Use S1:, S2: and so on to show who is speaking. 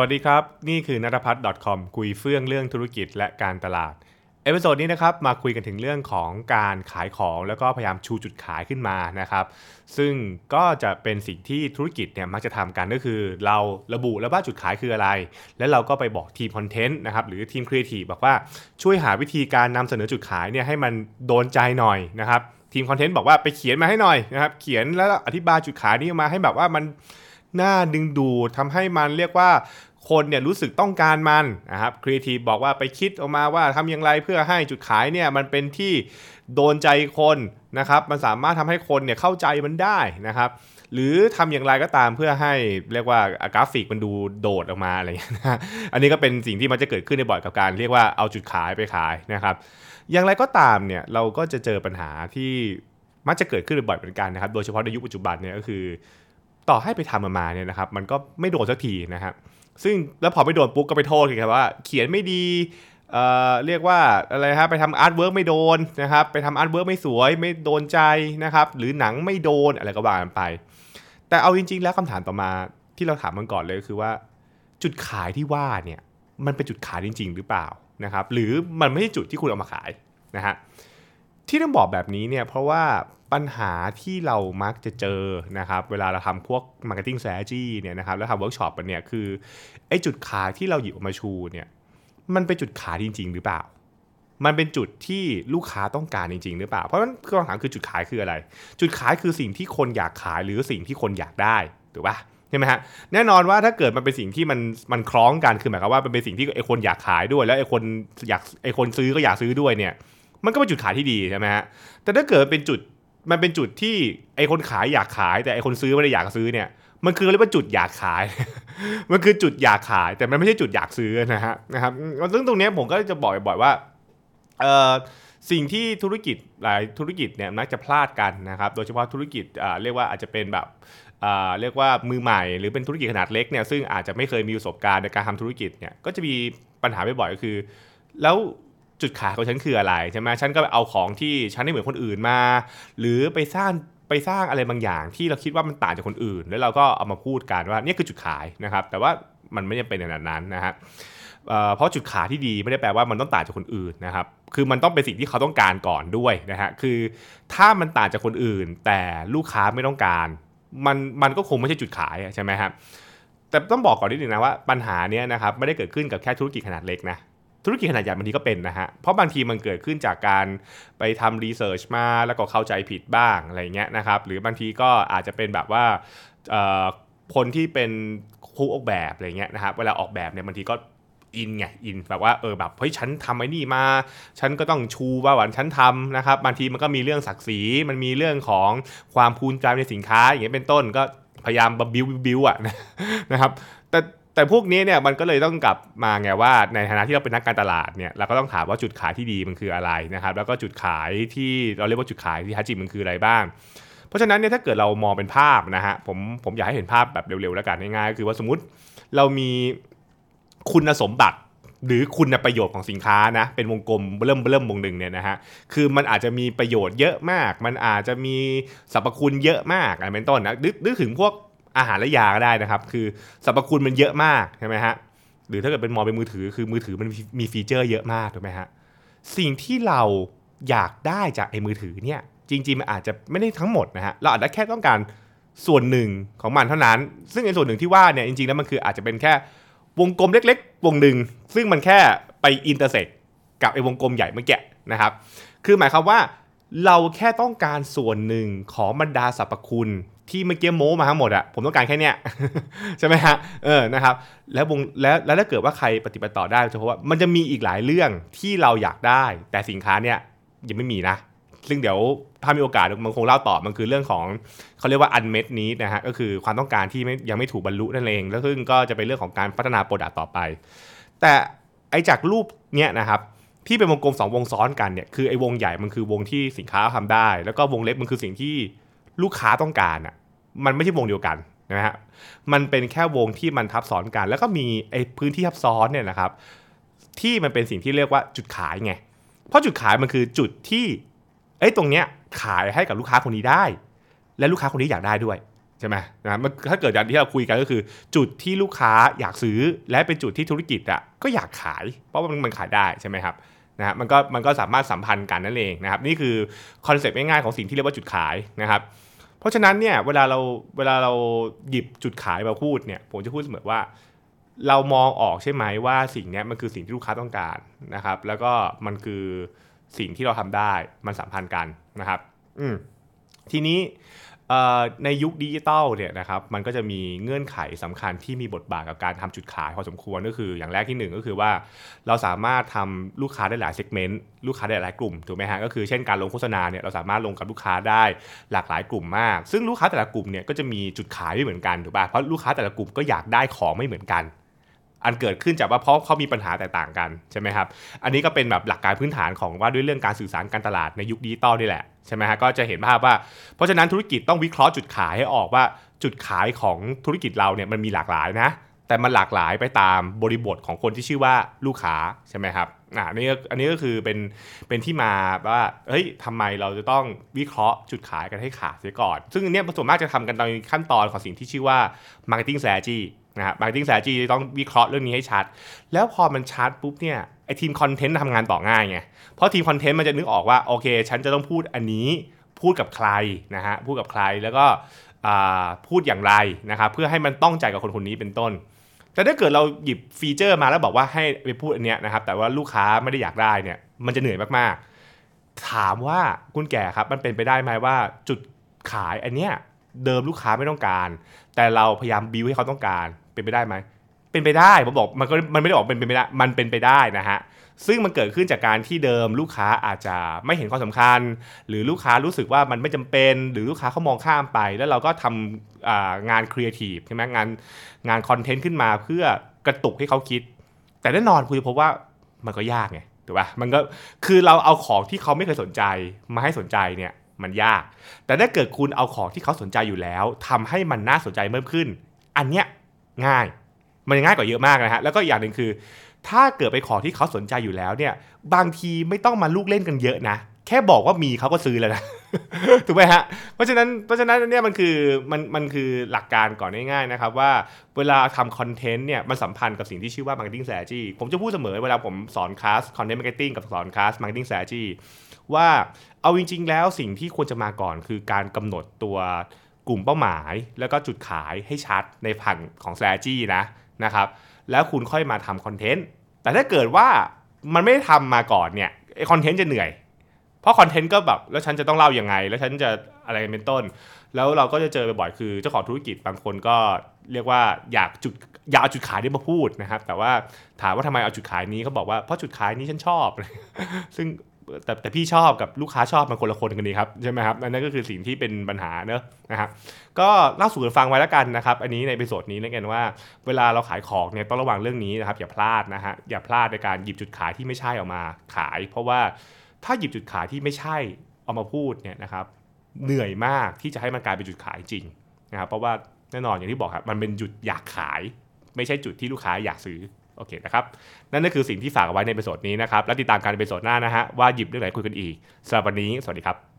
S1: สวัสดีครับ นี่คือนรพัฒน์ .com คุยเฟื่องเรื่องธุรกิจและการตลาด episode นี้นะครับมาคุยกันถึงเรื่องของการขายของแล้วก็พยายามชูจุดขายขึ้นมานะครับ ซึ่งก็จะเป็นสิ่งที่ธุรกิจเนี่ยมักจะทำกันก็คือ เราระบุแล้วว่าจุดขายคืออะไร แล้วเราก็ไปบอกทีมคอนเทนต์นะครับหรือทีมครีเอทีฟบอกว่าช่วยหาวิธีการนำเสนอจุดขายเนี่ยให้มันโดนใจหน่อยนะครับทีมคอนเทนต์บอกว่าไปเขียนมาให้หน่อยนะครับเขียนแล้วอธิบายจุดขายนี้มาให้แบบว่ามันน่าดึงดูดทำให้มันเรียกว่า คนเนี่ยรู้สึกต้องการมันนะครับครีเอทีฟบอกว่าไปคิดออกมาว่าทำอย่างไรเพื่อให้จุดขายเนี่ยมันเป็นที่โดนใจคนนะครับ มันสามารถทำให้คนเนี่ยเข้าใจมันได้นะครับหรือทำอย่างไรก็ตามเพื่อให้เรียกว่ากราฟิกมันดูโดดออกมาอะไรอย่างเงี้ยนะอันนี้ก็เป็นสิ่งที่มันจะเกิดขึ้นในบ่อยกับการเรียกว่าเอาจุดขายไปขายนะครับ อย่างไรก็ตามเนี่ยเราก็จะเจอปัญหาที่มักจะเกิดขึ้นบ่อยเหมือนกันนะครับ โดยเฉพาะในยุคปัจจุบันเนี่ยก็คือ ต่อให้ไปทำมามาเนี่ยนะครับ มันก็ไม่โดนสักทีนะครับซึ่งแล้วพอไม่โดนปุ๊บก็ไปโทษกันว่า เขียนไม่ดีเอ่อเรียกว่าอะไรฮะไปทำอาร์ตเวิร์กไม่โดนนะครับ ไปทำอาร์ตเวิร์กไม่สวยไม่โดนใจนะครับ หรือหนังไม่โดนอะไรก็ว่ากันไป แต่เอาจริง ๆ แล้วคำถามต่อมาที่เราถามมันก่อนเลยคือว่า จุดขายที่ว่าเนี่ยมันเป็นจุดขายจริง ๆ หรือเปล่านะครับ หรือมันไม่ใช่จุดที่คุณเอามาขายนะฮะที่ต้องบอกแบบนี้เนี่ยเพราะว่า ปัญหาที่เรามักจะเจอนะครับ เวลาเราทำพวก marketing strategy เนี่ยนะครับแล้วทำเวิร์กช็อปกันเนี่ยคือไอ้จุดขายที่เราหยิบออกมาชูเนี่ยมันเป็นจุดขายจริง ๆ หรือเปล่า มันเป็นจุดที่ลูกค้าต้องการจริง ๆ หรือเปล่า เพราะฉะนั้นคำถามคือจุดขายคืออะไร จุดขายคือสิ่งที่คนอยากขายหรือสิ่งที่คนอยากได้ถูกปะใช่ไหมฮะแน่นอนว่าถ้าเกิดมันเป็นสิ่งที่มันมันคล้องกันคือหมายความว่ามันเป็นสิ่งที่ไอคนอยากขายด้วย แล้วไอคนอยากไอคนซื้อก็อยากซื้อด้วยเนี่ยมันก็เป็นจุดขายที่ดีใช่ไหมฮะแต่ถ้าเกิดเป็นจุด มันเป็นจุดที่ไอคนขายอยากขาย แต่ไอคนซื้อไม่ได้อยากซื้อเนี่ยมันคือเรียกว่าจุดอยากขาย มันคือจุดอยากขาย แต่มันไม่ใช่จุดอยากซื้อนะฮะนะครับซึ่งตรงนี้ผมก็จะบอกบ่อยๆว่าเออสิ่งที่ธุรกิจหลายธุรกิจเนี่ยมักจะพลาดกันนะครับโดยเฉพาะธุรกิจเรียกว่าอาจจะเป็นแบบเรียกว่ามือใหม่ หรือเป็นธุรกิจขนาดเล็กเนี่ยซึ่งอาจจะไม่เคยมีประสบการณ์ในการทำธุรกิจเนี่ยก็จะมีปัญหาบ่อยๆก็คือ แล้ว จุดขายของฉันคืออะไรใช่ไหมฉันก็เอาของที่ฉันไม่เหมือนคนอื่นมา หรือไปสร้างไปสร้างอะไรบางอย่างที่เราคิดว่ามันต่างจากคนอื่น แล้วเราก็เอามาพูดกันว่านี่คือจุดขายนะครับ แต่ว่ามันไม่จำเป็นขนาดนั้นนะฮะเพราะจุดขายที่ดีไม่ได้แปลว่ามันต้องต่างจากคนอื่นนะครับ คือมันต้องเป็นสิ่งที่เขาต้องการก่อนด้วยนะฮะ คือถ้ามันต่างจากคนอื่น แต่ลูกค้าไม่ต้องการ มันมันก็คงไม่ใช่จุดขายใช่ไหมครับแต่ต้องบอกก่อนนิดนึงนะว่าปัญหาเนี้ยนะครับไม่ได้เกิดขึ้นกับแค่ธุรกิจขนาดเล็กนะ ธุรกิจขนาดใหญ่บางทีก็เป็นนะฮะ เพราะบางทีมันเกิดขึ้นจากการไปทำรีเสิร์ชมาแล้วก็เข้าใจผิดบ้างอะไรเงี้ยนะครับ หรือบางทีก็อาจจะเป็นแบบว่าคนที่เป็นผู้ออกแบบอะไรเงี้ยนะครับ เวลาออกแบบเนี่ยบางทีก็อินไงอินแบบว่าเออแบบเฮ้ยฉันทำไอ้นี่มา ฉันก็ต้องชูว่าวันฉันทำนะครับบางทีมันก็มีเรื่องศักดิ์ศรีมันมีเรื่องของความภูมิใจในสินค้าอย่างเงี้ยเป็นต้นก็พยายามบิวบิวอะนะครับแต่ แต่พวกนี้เนี่ยมันก็เลยต้องกลับมาไงว่าในฐานะที่เราเป็นนักการตลาดเนี่ยเราก็ต้องถามว่าจุดขายที่ดีมันคืออะไรนะครับ แล้วก็จุดขายที่เราเรียกว่าจุดขายที่แท้จริงมันคืออะไรบ้าง เพราะฉะนั้นเนี่ยถ้าเกิดเรามองเป็นภาพนะฮะผมผมอยากให้เห็นภาพแบบเร็วๆแล้วกันง่ายๆก็คือว่าสมมติเรามีคุณสมบัติหรือคุณประโยชน์ของสินค้านะเป็นวงกลมเริ่มเริ่มวงหนึ่งเนี่ยนะฮะคือมันอาจจะมีประโยชน์เยอะมาก มันอาจจะมีสรรพคุณเยอะมากอะไรเป็นต้นนะนึกนึกถึงพวก อาหารและยาก็ได้นะครับ คือสรรพคุณมันเยอะมากใช่ไหมฮะหรือถ้าเกิดเป็นมองเป็นมือถือคือมือถือมันมีมีฟีเจอร์เยอะมากถูกไหมฮะสิ่งที่เราอยากได้จากไอ้มือถือเนี่ยจริงๆมันอาจจะไม่ได้ทั้งหมดนะฮะเราอาจจะแค่ต้องการส่วนหนึ่งของมันเท่านั้น ซึ่งไอ้ส่วนหนึ่งที่ว่าเนี่ยจริงๆแล้วมันคืออาจจะเป็นแค่วงกลมเล็ก ๆ วงหนึ่งซึ่งมันแค่ไปอินเตอร์เซ็กกับไอ้วงกลมใหญ่เมื่อกี้นะครับ คือหมายความว่าเราแค่ต้องการส่วนหนึ่งของบรรดาสรรพคุณ ที่เมื่อกี้โม้มาทั้งหมดอะผมต้องการแค่เนี้ยใช่ไหมฮะเออนะครับแล้ววงแล้วแล้วถ้าเกิดว่าใครปฏิบัติต่อได้จะพบว่ามันจะมีอีกหลายเรื่องที่เราอยากได้ แต่สินค้าเนี่ยยังไม่มีนะ ซึ่งเดี๋ยวถ้ามีโอกาสมันคงเล่าต่อมันคือเรื่องของเขาเรียกว่า unmet need นะฮะก็คือความต้องการที่ไม่ยังไม่ถูกบรรลุนั่นเอง แล้วซึ่งก็จะเป็นเรื่องของการพัฒนาโปรดักต์ต่อไป แต่ไอจากรูปเนี้ยนะครับที่เป็นวงกลมสองวงซ้อนกันเนี่ยคือไอ้วงใหญ่มันคือวงที่สินค้าทำได้ แล้วก็วงเล็กมันคือสิ่งที่ ลูกค้าต้องการอะมันไม่ใช่วงเดียวกันนะฮะมันเป็นแค่วงที่มันทับซ้อนกัน แล้วก็มีไอ้พื้นที่ทับซ้อนเนี่ยนะครับ ที่มันเป็นสิ่งที่เรียกว่าจุดขายไงเพราะจุดขายมันคือจุดที่ไอ้ตรงเนี้ยขายให้กับลูกค้าคนนี้ได้ และลูกค้าคนนี้อยากได้ด้วยใช่ไหมนะมันถ้าเกิดอย่างที่เราคุยกันก็คือ จุดที่ลูกค้าอยากซื้อ และเป็นจุดที่ธุรกิจอะก็อยากขาย เพราะว่ามันขายได้ใช่ไหมครับนะฮะมันก็มันก็สามารถสัมพันธ์กันนั่นเองนะครับ นี่คือคอนเซ็ปต์ง่ายๆของสิ่งที่เรียกว่าจุดขายนะครับ เพราะฉะนั้นเนี่ยเวลาเราเวลาเราหยิบจุดขายมาพูดเนี่ยผมจะพูดเสมอว่า เรามองออกใช่ไหมว่าสิ่งนี้มันคือสิ่งที่ลูกค้าต้องการนะครับ แล้วก็มันคือสิ่งที่เราทำได้มันสัมพันธ์กันนะครับ อืมทีนี้ ในยุคดิจิตอลเนี่ยนะครับมันก็จะมีเงื่อนไขสำคัญที่มีบทบาทกับการทำจุดขายพอสมควรก็คือ อย่างแรกที่ 1 ก็คือว่า เราสามารถทำลูกค้าได้หลายเซกเมนต์ลูกค้าได้หลายกลุ่มถูกไหมฮะก็คือเช่นการลงโฆษณาเนี่ยเราสามารถลงกับลูกค้าได้หลากหลายกลุ่มมาก ซึ่งลูกค้าแต่ละกลุ่มเนี่ยก็จะมีจุดขายไม่เหมือนกันถูกป่ะเพราะลูกค้าแต่ละกลุ่มก็อยากได้ของไม่เหมือนกัน อันเกิดขึ้นจากว่าเพราะเขามีปัญหาแตกต่างกันใช่ไหมครับ อันนี้ก็เป็นแบบหลักการพื้นฐานของว่าด้วยเรื่องการสื่อสารการตลาดในยุคดิจิตอลนี่แหละใช่ไหมฮะก็จะเห็นภาพว่า เพราะฉะนั้นธุรกิจต้องวิเคราะห์จุดขายให้ออกว่าจุดขายของธุรกิจเราเนี่ยมันมีหลากหลายนะ แต่มันหลากหลายไปตามบริบทของคนที่ชื่อว่าลูกค้าใช่ไหมครับอ่านี่อันนี้ก็คือเป็นเป็นที่มาว่าเฮ้ยทำไมเราจะต้องวิเคราะห์จุดขายกันให้ขาดเสียก่อน ซึ่งอันนี้ส่วนมากจะทำกันในขั้นตอนของสิ่งที่ชื่อว่า marketing strategy นะครับ marketing strategy ต้องวิเคราะห์เรื่องนี้ให้ชัด แล้วพอมันชัดปุ๊บเนี่ยไอ้ทีมคอนเทนต์ทำงานต่อง่ายไง เพราะทีมคอนเทนต์มันจะนึกออกว่าโอเค ฉันจะต้องพูดอันนี้พูดกับใครนะฮะพูดกับใครแล้วก็พูดอย่างไรนะครับเพื่อให้มันต้องใจกับคนคนนี้เป็นต้น แต่ถ้าเกิดเราหยิบฟีเจอร์มาแล้วบอกว่าให้ไปพูดอันเนี้ยนะครับแต่ว่าลูกค้าไม่ได้อยากได้เนี่ยมันจะเหนื่อยมากๆ ถามว่าคุณแก่ครับมันเป็นไปได้ไหมว่าจุดขายอันเนี้ยเดิมลูกค้าไม่ต้องการ แต่เราพยายามบิวให้เขาต้องการ เป็นไปได้ไหมเป็นไปได้ผมบอกมันก็มันไม่ได้บอกเป็นไปไม่ได้มันเป็นไปได้นะฮะซึ่งมันเกิดขึ้นจากการที่เดิมลูกค้าอาจจะไม่เห็นความสำคัญ หรือลูกค้ารู้สึกว่ามันไม่จำเป็น หรือลูกค้าเขามองข้ามไป แล้วเราก็ทำงานครีเอทีฟใช่ไหมงานงานคอนเทนต์ขึ้นมาเพื่อกระตุกให้เขาคิด แต่แน่นอนคุณจะพบว่ามันก็ยากไงถูกป่ะมันก็คือเราเอาของที่เขาไม่เคยสนใจมาให้สนใจเนี่ยมันยาก แต่ถ้าเกิดคุณเอาของที่เขาสนใจอยู่แล้วทำให้มันน่าสนใจเพิ่มขึ้น อันเนี้ย ง่าย มันง่ายกว่าเยอะมากนะฮะแล้วก็อย่างหนึ่งคือ ถ้าเกิดไปขอที่เขาสนใจอยู่แล้วเนี่ย บางทีไม่ต้องมาลูกเล่นกันเยอะนะแค่บอกว่ามีเขาก็ซื้อแล้วนะถูกไหมฮะเพราะฉะนั้นเพราะฉะนั้นเนี่ยมันคือมันมันคือหลักการก่อนง่ายๆนะครับว่าเวลาทำคอนเทนต์เนี่ยมันสัมพันธ์กับสิ่งที่ชื่อว่า marketing strategy ผมจะพูดเสมอเวลาผมสอนคลาส content marketing กับสอนคลาส marketing strategy ว่าเอาจริงๆแล้วสิ่งที่ควรจะมาก่อนคือการกำหนดตัว กลุ่มเป้าหมาย แล้วก็จุดขายให้ชัดในผังของ strategy นะนะครับแล้วคุณค่อยมาทำคอนเทนต์แต่ถ้าเกิดว่ามันไม่ได้ทำมาก่อนเนี่ยไอคอนเทนต์จะเหนื่อย เพราะคอนเทนต์ก็แบบแล้วฉันจะต้องเล่ายัางไง แล้วฉันจะอะไรเป็นต้น แล้วเราก็จะเจอบ่อยคือเจ้าของธุรกิจบางคนก็เรียกว่าอยากจุดอยากเอาจุดขายนี้มาพูดนะครับ แต่ว่าถามว่าทำไมเอาจุดขายนี้เขาบอกว่าเพราะจุดขายนี้ฉันชอบ ซึ่ง แต่แต่พี่ชอบกับลูกค้าชอบมันคนละคนกันพี่ครับใช่ไหมครับอันนั้นก็คือสิ่งที่เป็นปัญหาเนอะนะครับก็เล่าสู่กันฟังไว้แล้วกันนะครับ อันนี้ใน episode นี้นะกันว่า เวลาเราขายของเนี่ยต้องระวังเรื่องนี้นะครับ อย่าพลาดนะฮะอย่าพลาดในการหยิบจุดขายที่ไม่ใช่ออกมาขาย เพราะว่าถ้าหยิบจุดขายที่ไม่ใช่เอามาพูดเนี่ยนะครับเหนื่อยมากที่จะให้มันกลายเป็นจุดขายจริงนะครับเพราะว่าแน่นอนอย่างที่บอกครับมันเป็นจุดอยากขาย ไม่ใช่จุดที่ลูกค้าอยากซื้อ โอเคนะครับ นั่นก็คือสิ่งที่ฝากเอาไว้ใน episode นี้นะครับ แล้วติดตามการ episode หน้านะฮะว่าหยิบเรื่องไหนคุยกันอีกสำหรับวันนี้ สวัสดีครับ